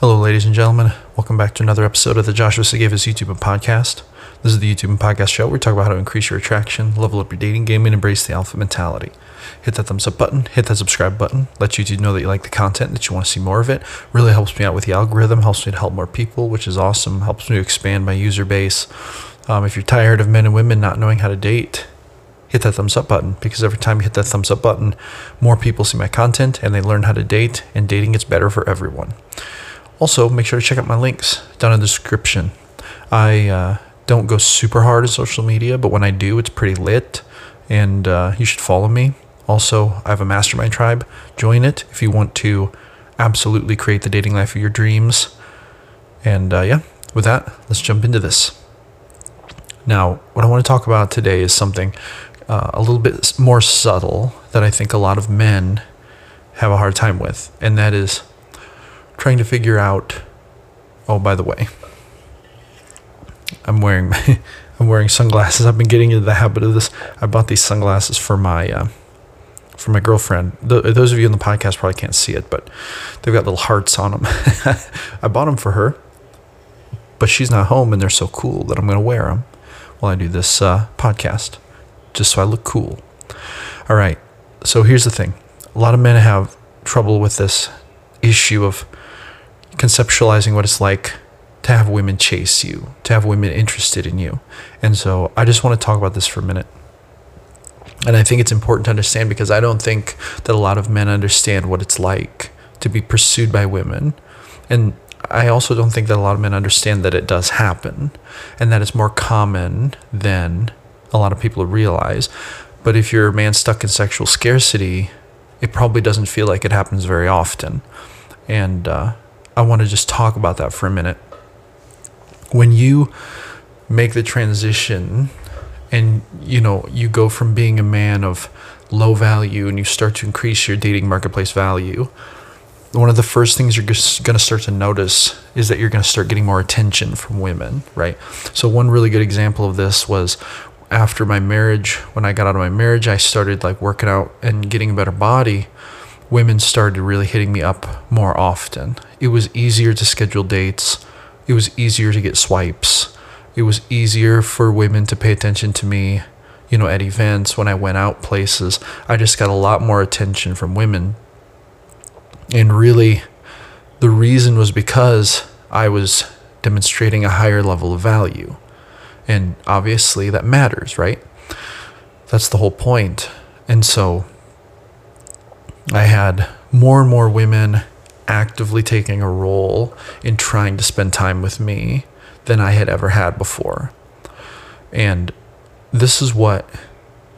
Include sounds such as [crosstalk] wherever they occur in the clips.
Hello, ladies and gentlemen. Welcome back to another episode of the Joshua Sigafus YouTube and podcast. This is the YouTube and podcast show where we talk about how to increase your attraction, level up your dating game, and embrace the alpha mentality. Hit that thumbs up button, hit that subscribe button, let YouTube know that you like the content, that you want to see more of it. Really helps me out with the algorithm, helps me to help more people, which is awesome, helps me to expand my user base. Um, if you're tired of men and women not knowing how to date, hit that thumbs up button because every time you hit that thumbs up button, more people see my content and they learn how to date, and dating gets better for everyone. Also, make sure to check out my links down in the description. I uh, don't go super hard at social media, but when I do, it's pretty lit, and uh, you should follow me. Also, I have a mastermind tribe. Join it if you want to absolutely create the dating life of your dreams. And uh, yeah, with that, let's jump into this. Now, what I want to talk about today is something uh, a little bit more subtle that I think a lot of men have a hard time with, and that is trying to figure out. Oh, by the way, I'm wearing [laughs] I'm wearing sunglasses. I've been getting into the habit of this. I bought these sunglasses for my uh, for my girlfriend. Those of you in the podcast probably can't see it, but they've got little hearts on them. [laughs] I bought them for her, but she's not home, and they're so cool that I'm going to wear them while I do this uh, podcast, just so I look cool. All right. So here's the thing: a lot of men have trouble with this issue of conceptualizing what it's like to have women chase you, to have women interested in you. And so I just want to talk about this for a minute. And I think it's important to understand because I don't think that a lot of men understand what it's like to be pursued by women. And I also don't think that a lot of men understand that it does happen and that it's more common than a lot of people realize. But if you're a man stuck in sexual scarcity, it probably doesn't feel like it happens very often. And uh, I want to just talk about that for a minute. When you make the transition and you know you go from being a man of low value and you start to increase your dating marketplace value one of the first things you're going to start to notice is that you're going to start getting more attention from women right so one really good example of this was after my marriage when i got out of my marriage i started like working out and getting a better body women started really hitting me up more often. It was easier to schedule dates. It was easier to get swipes. It was easier for women to pay attention to me, you know, at events, when I went out places. I just got a lot more attention from women. And really, the reason was because I was demonstrating a higher level of value. And obviously, that matters, right? That's the whole point. And so, I had more and more women actively taking a role in trying to spend time with me than I had ever had before. And this is what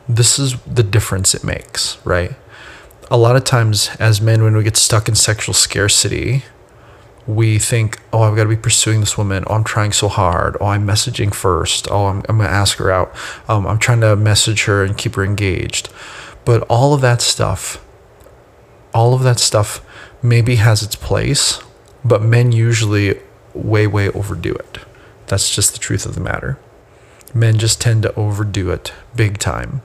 this is the difference it makes, right? A lot of times as men when we get stuck in sexual scarcity, we think, oh, I've got to be pursuing this woman. Oh, I'm trying so hard. Oh, I'm messaging first. Oh, I'm, I'm going to ask her out. Um, I'm trying to message her and keep her engaged. But all of that stuff all of that stuff maybe has its place, but men usually way, way overdo it. That's just the truth of the matter. Men just tend to overdo it big time.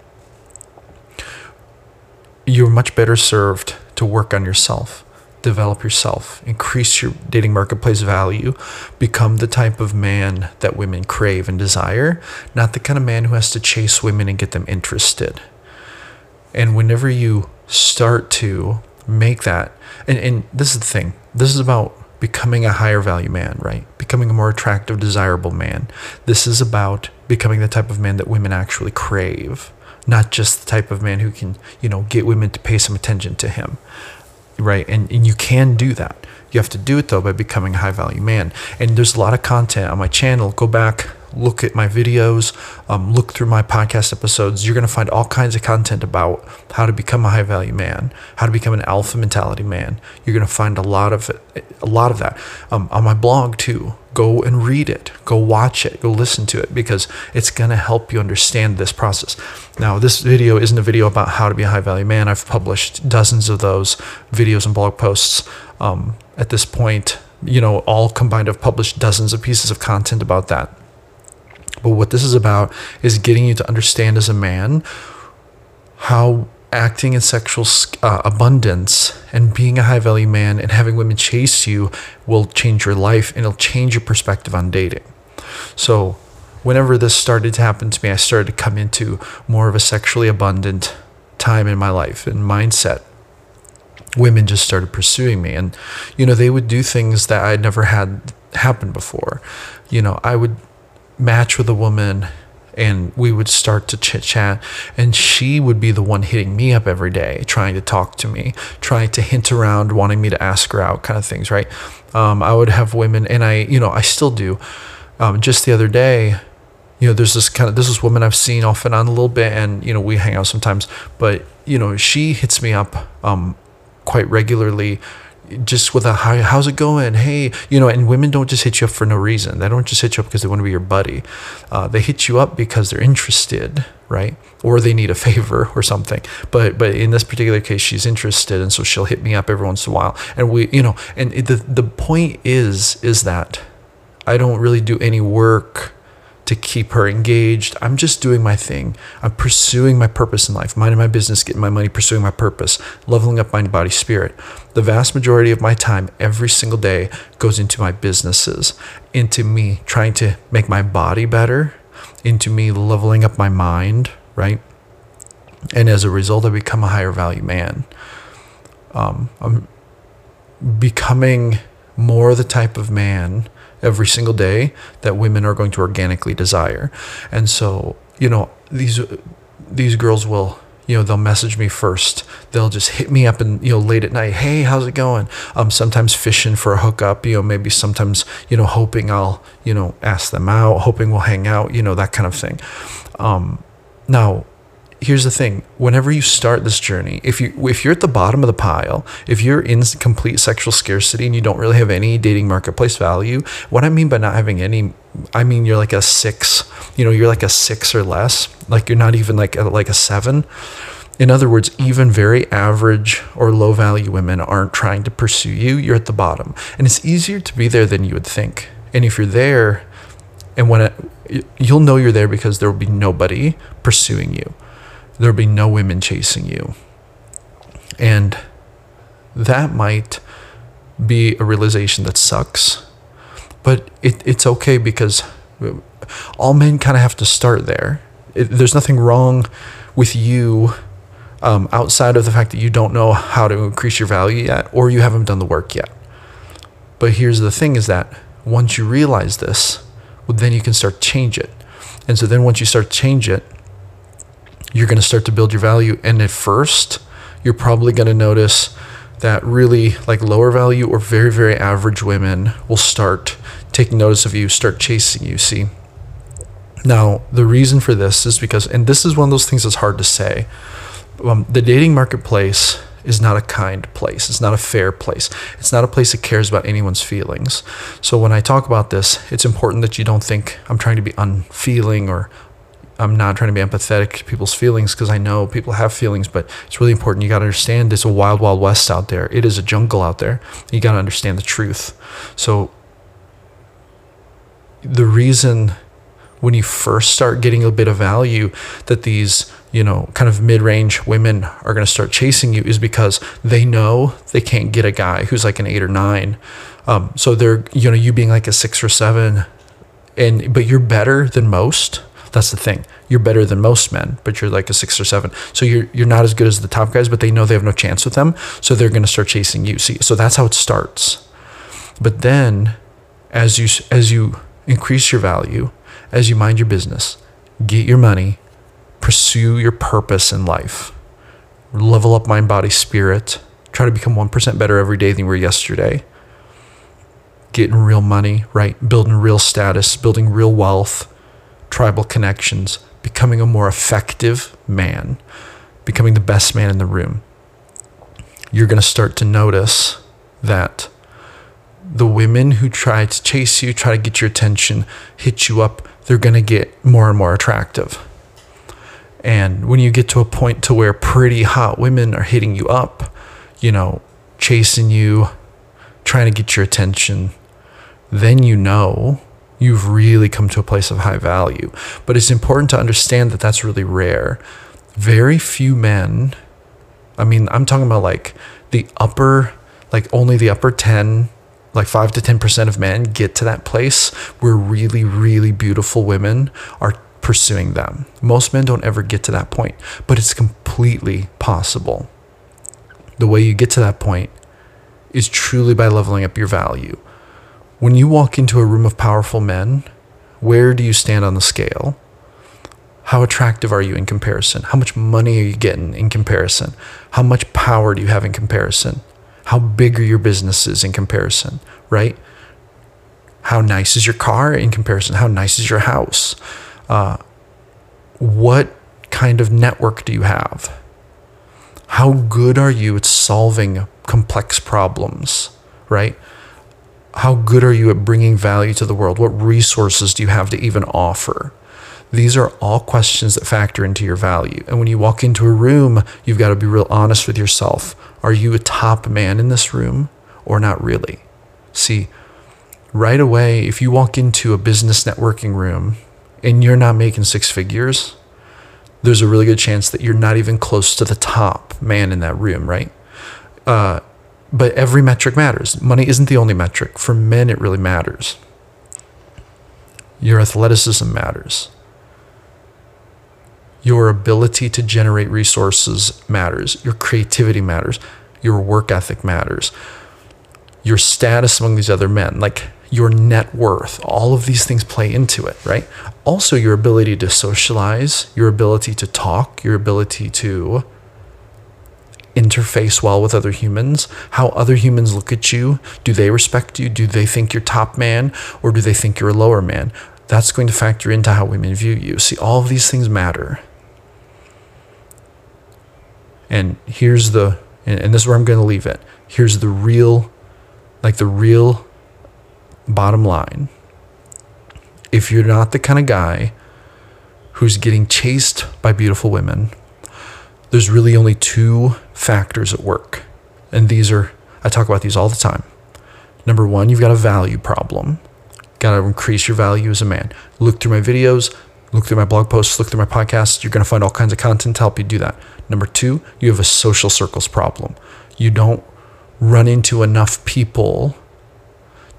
You're much better served to work on yourself, develop yourself, increase your dating marketplace value, become the type of man that women crave and desire, not the kind of man who has to chase women and get them interested. And whenever you start to make that and, and this is the thing this is about becoming a higher value man right becoming a more attractive desirable man this is about becoming the type of man that women actually crave not just the type of man who can, you know, get women to pay some attention to him. Right. And, and you can do that. You have to do it though by becoming a high value man. And there's a lot of content on my channel. Go back, look at my videos, um, look through my podcast episodes. You're going to find all kinds of content about how to become a high value man, how to become an alpha mentality man. You're going to find a lot of a lot of that um, on my blog too. Go and read it. Go watch it. Go listen to it because it's going to help you understand this process. Now, this video isn't a video about how to be a high value man. I've published dozens of those videos and blog posts um, at this point. You know, all combined, I've published dozens of pieces of content about that. But what this is about is getting you to understand as a man how acting in sexual uh, abundance and being a high value man and having women chase you will change your life and it'll change your perspective on dating. So, whenever this started to happen to me, I started to come into more of a sexually abundant time in my life and mindset. Women just started pursuing me, and you know, they would do things that I'd never had happen before. You know, I would match with a woman and we would start to chit chat and she would be the one hitting me up every day trying to talk to me trying to hint around wanting me to ask her out kind of things right? Um, i would have women and i you know i still do. Um, just the other day you know there's this kind of this is woman i've seen off and on a little bit and you know we hang out sometimes but you know she hits me up um, quite regularly just with a hi, how's it going? Hey, you know, and women don't just hit you up for no reason. They don't just hit you up because they want to be your buddy. Uh, they hit you up because they're interested, right? Or they need a favor or something. But but in this particular case, she's interested, and so she'll hit me up every once in a while. And we, you know, and the the point is is that I don't really do any work to keep her engaged. I'm just doing my thing. I'm pursuing my purpose in life, minding my business, getting my money, pursuing my purpose, leveling up mind, body, spirit. The vast majority of my time every single day goes into my businesses, into me trying to make my body better, into me leveling up my mind, right? And as a result, I become a higher value man. Um, I'm becoming more the type of man every single day that women are going to organically desire. And so, you know, these these girls will you know they'll message me first. They'll just hit me up and you know late at night hey how's it going? Um sometimes fishing for a hookup you know maybe sometimes you know hoping i'll you know ask them out hoping we'll hang out you know that kind of thing. Um now here's the thing. Whenever you start this journey if you if you're at the bottom of the pile if you're in complete sexual scarcity and you don't really have any dating marketplace value what i mean by not having any i mean you're like a six you know you're like a six or less like you're not even like a, like a seven. In other words even very average or low value women aren't trying to pursue you. You're at the bottom. And it's easier to be there than you would think. And if you're there and when it, you'll know you're there because there will be nobody pursuing you there'll be no women chasing you. And that might be a realization that sucks, but it, it's okay because all men kind of have to start there. It, there's nothing wrong with you um, outside of the fact that you don't know how to increase your value yet or you haven't done the work yet. But here's the thing is that once you realize this, well, then you can start change it. And so then once you start change it, you're going to start to build your value. And at first, you're probably going to notice that really like lower value or very, very average women will start taking notice of you, start chasing you. See? Now, the reason for this is because, and this is one of those things that's hard to say. Um, the dating marketplace is not a kind place. It's not a fair place. It's not a place that cares about anyone's feelings. So when I talk about this, it's important that you don't think I'm trying to be unfeeling or I'm not trying to be empathetic to people's feelings because I know people have feelings, but it's really important. You got to understand it's a wild, wild west out there. It is a jungle out there. You got to understand the truth. So, the reason when you first start getting a bit of value that these, you know, kind of mid range women are going to start chasing you is because they know they can't get a guy who's like an eight or nine. Um, so they're, you know, you being like a six or seven, and but you're better than most that's the thing. You're better than most men, but you're like a six or seven. So you're you're not as good as the top guys, but they know they have no chance with them. So they're gonna start chasing you. See, so that's how it starts. But then, as you as you increase your value, as you mind your business, get your money, pursue your purpose in life. Level up mind, body, spirit. Try to become 1% better every day than you were yesterday. Getting real money, right? Building real status, building real wealth, tribal connections, becoming a more effective man, becoming the best man in the room. You're going to start to notice that the women who try to chase you, try to get your attention, hit you up, they're going to get more and more attractive. And when you get to a point to where pretty hot women are hitting you up, you know, chasing you, trying to get your attention, then you know you've really come to a place of high value. But it's important to understand that that's really rare. Very few men, I mean, I'm talking about like the upper, like only the upper 10, like 5 to 10% of men get to that place where really, really beautiful women are pursuing them. Most men don't ever get to that point, but it's completely possible. The way you get to that point is truly by leveling up your value. When you walk into a room of powerful men, where do you stand on the scale? How attractive are you in comparison? How much money are you getting in comparison? How much power do you have in comparison? How big are your businesses in comparison, right? How nice is your car in comparison? How nice is your house? Uh, what kind of network do you have? How good are you at solving complex problems, right? How good are you at bringing value to the world? What resources do you have to even offer? These are all questions that factor into your value. And when you walk into a room, you've got to be real honest with yourself. Are you a top man in this room or not really? See, right away, if you walk into a business networking room and you're not making six figures, there's a really good chance that you're not even close to the top man in that room, right? Uh, but every metric matters. Money isn't the only metric. For men, it really matters. Your athleticism matters. Your ability to generate resources matters. Your creativity matters. Your work ethic matters. Your status among these other men. Like, your net worth, all of these things play into it, right? Also, your ability to socialize, your ability to talk, your ability to interface well with other humans, how other humans look at you. Do they respect you? Do they think you're top man or do they think you're a lower man? That's going to factor into how women view you. See, all of these things matter. And here's the, and this is where I'm going to leave it. Here's the real, like the real bottom line, if you're not the kind of guy who's getting chased by beautiful women, there's really only two factors at work. And these are, I talk about these all the time. Number one, you've got a value problem. Got to increase your value as a man. Look through my videos, look through my blog posts, look through my podcasts. You're going to find all kinds of content to help you do that. Number two, you have a social circles problem. You don't run into enough people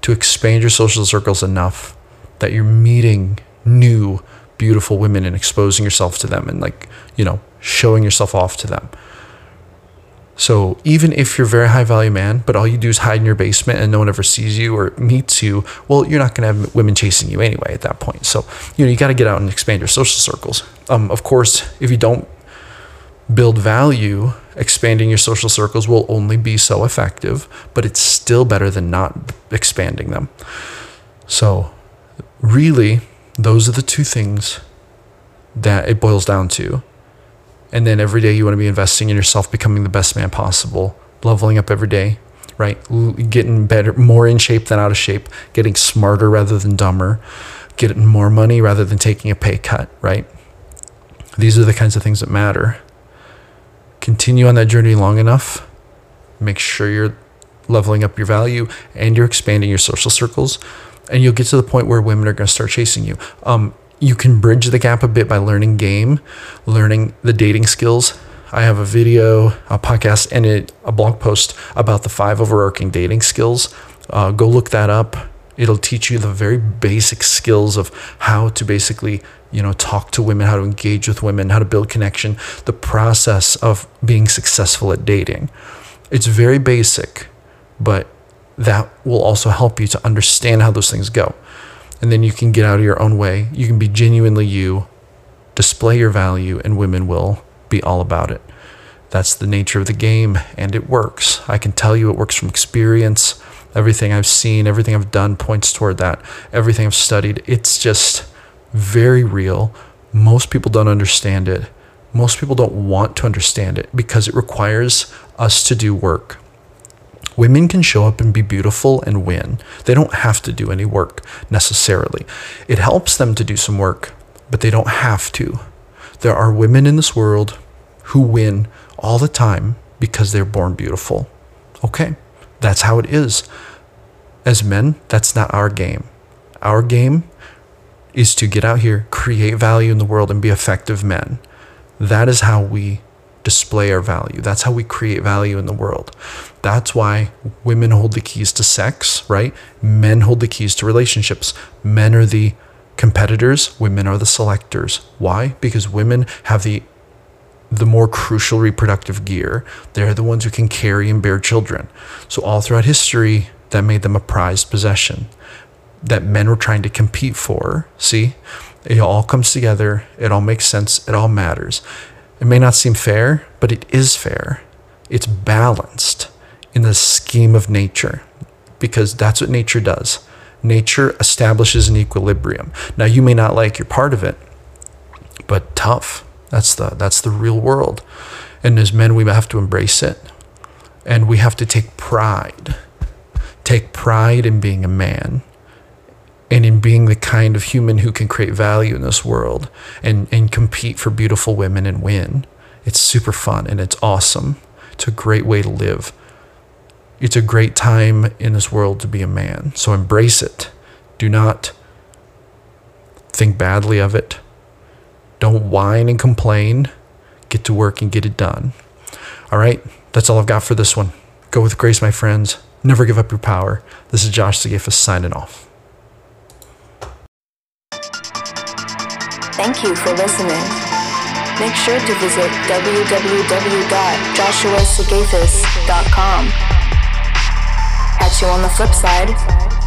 to expand your social circles enough that you're meeting new beautiful women and exposing yourself to them and like you know showing yourself off to them so even if you're a very high value man but all you do is hide in your basement and no one ever sees you or meets you well you're not going to have women chasing you anyway at that point so you know you got to get out and expand your social circles um, of course if you don't build value, expanding your social circles will only be so effective, but it's still better than not expanding them. So, really, those are the two things that it boils down to. And then every day you want to be investing in yourself, becoming the best man possible, leveling up every day, right? Getting better, more in shape than out of shape, getting smarter rather than dumber, getting more money rather than taking a pay cut, right? These are the kinds of things that matter continue on that journey long enough, make sure you're leveling up your value and you're expanding your social circles, and you'll get to the point where women are going to start chasing you. Um, you can bridge the gap a bit by learning game, learning the dating skills. I have a video, a podcast, and a blog post about the five overarching dating skills. Uh, go look that up. It'll teach you the very basic skills of how to basically you know talk to women how to engage with women how to build connection the process of being successful at dating it's very basic but that will also help you to understand how those things go and then you can get out of your own way you can be genuinely you Display your value, and women will be all about it. That's the nature of the game, and it works. I can tell you it works from experience. Everything I've seen, everything I've done points toward that. Everything I've studied, it's just very real. Most people don't understand it. Most people don't want to understand it because it requires us to do work. Women can show up and be beautiful and win. They don't have to do any work necessarily. It helps them to do some work, but they don't have to. There are women in this world who win all the time because they're born beautiful. Okay, that's how it is. As men, that's not our game. Our game is to get out here, create value in the world, and be effective men. That is how we display our value. That's how we create value in the world. That's why women hold the keys to sex, right? Men hold the keys to relationships. Men are the competitors, women are the selectors. Why? Because women have the the more crucial reproductive gear. They're the ones who can carry and bear children. So, all throughout history, that made them a prized possession that men were trying to compete for. See, it all comes together, it all makes sense, it all matters. It may not seem fair, but it is fair. It's balanced in the scheme of nature because that's what nature does. Nature establishes an equilibrium. Now, you may not like your part of it, but tough that's the that's the real world. And as men we have to embrace it. And we have to take pride. Take pride in being a man and in being the kind of human who can create value in this world and, and compete for beautiful women and win. It's super fun and it's awesome. It's a great way to live. It's a great time in this world to be a man. So embrace it. Do not think badly of it. Don't whine and complain. Get to work and get it done. All right, that's all I've got for this one. Go with grace, my friends. Never give up your power. This is Josh Sigafus signing off. Thank you for listening. Make sure to visit www.joshuasigafus.com. Catch you on the flip side.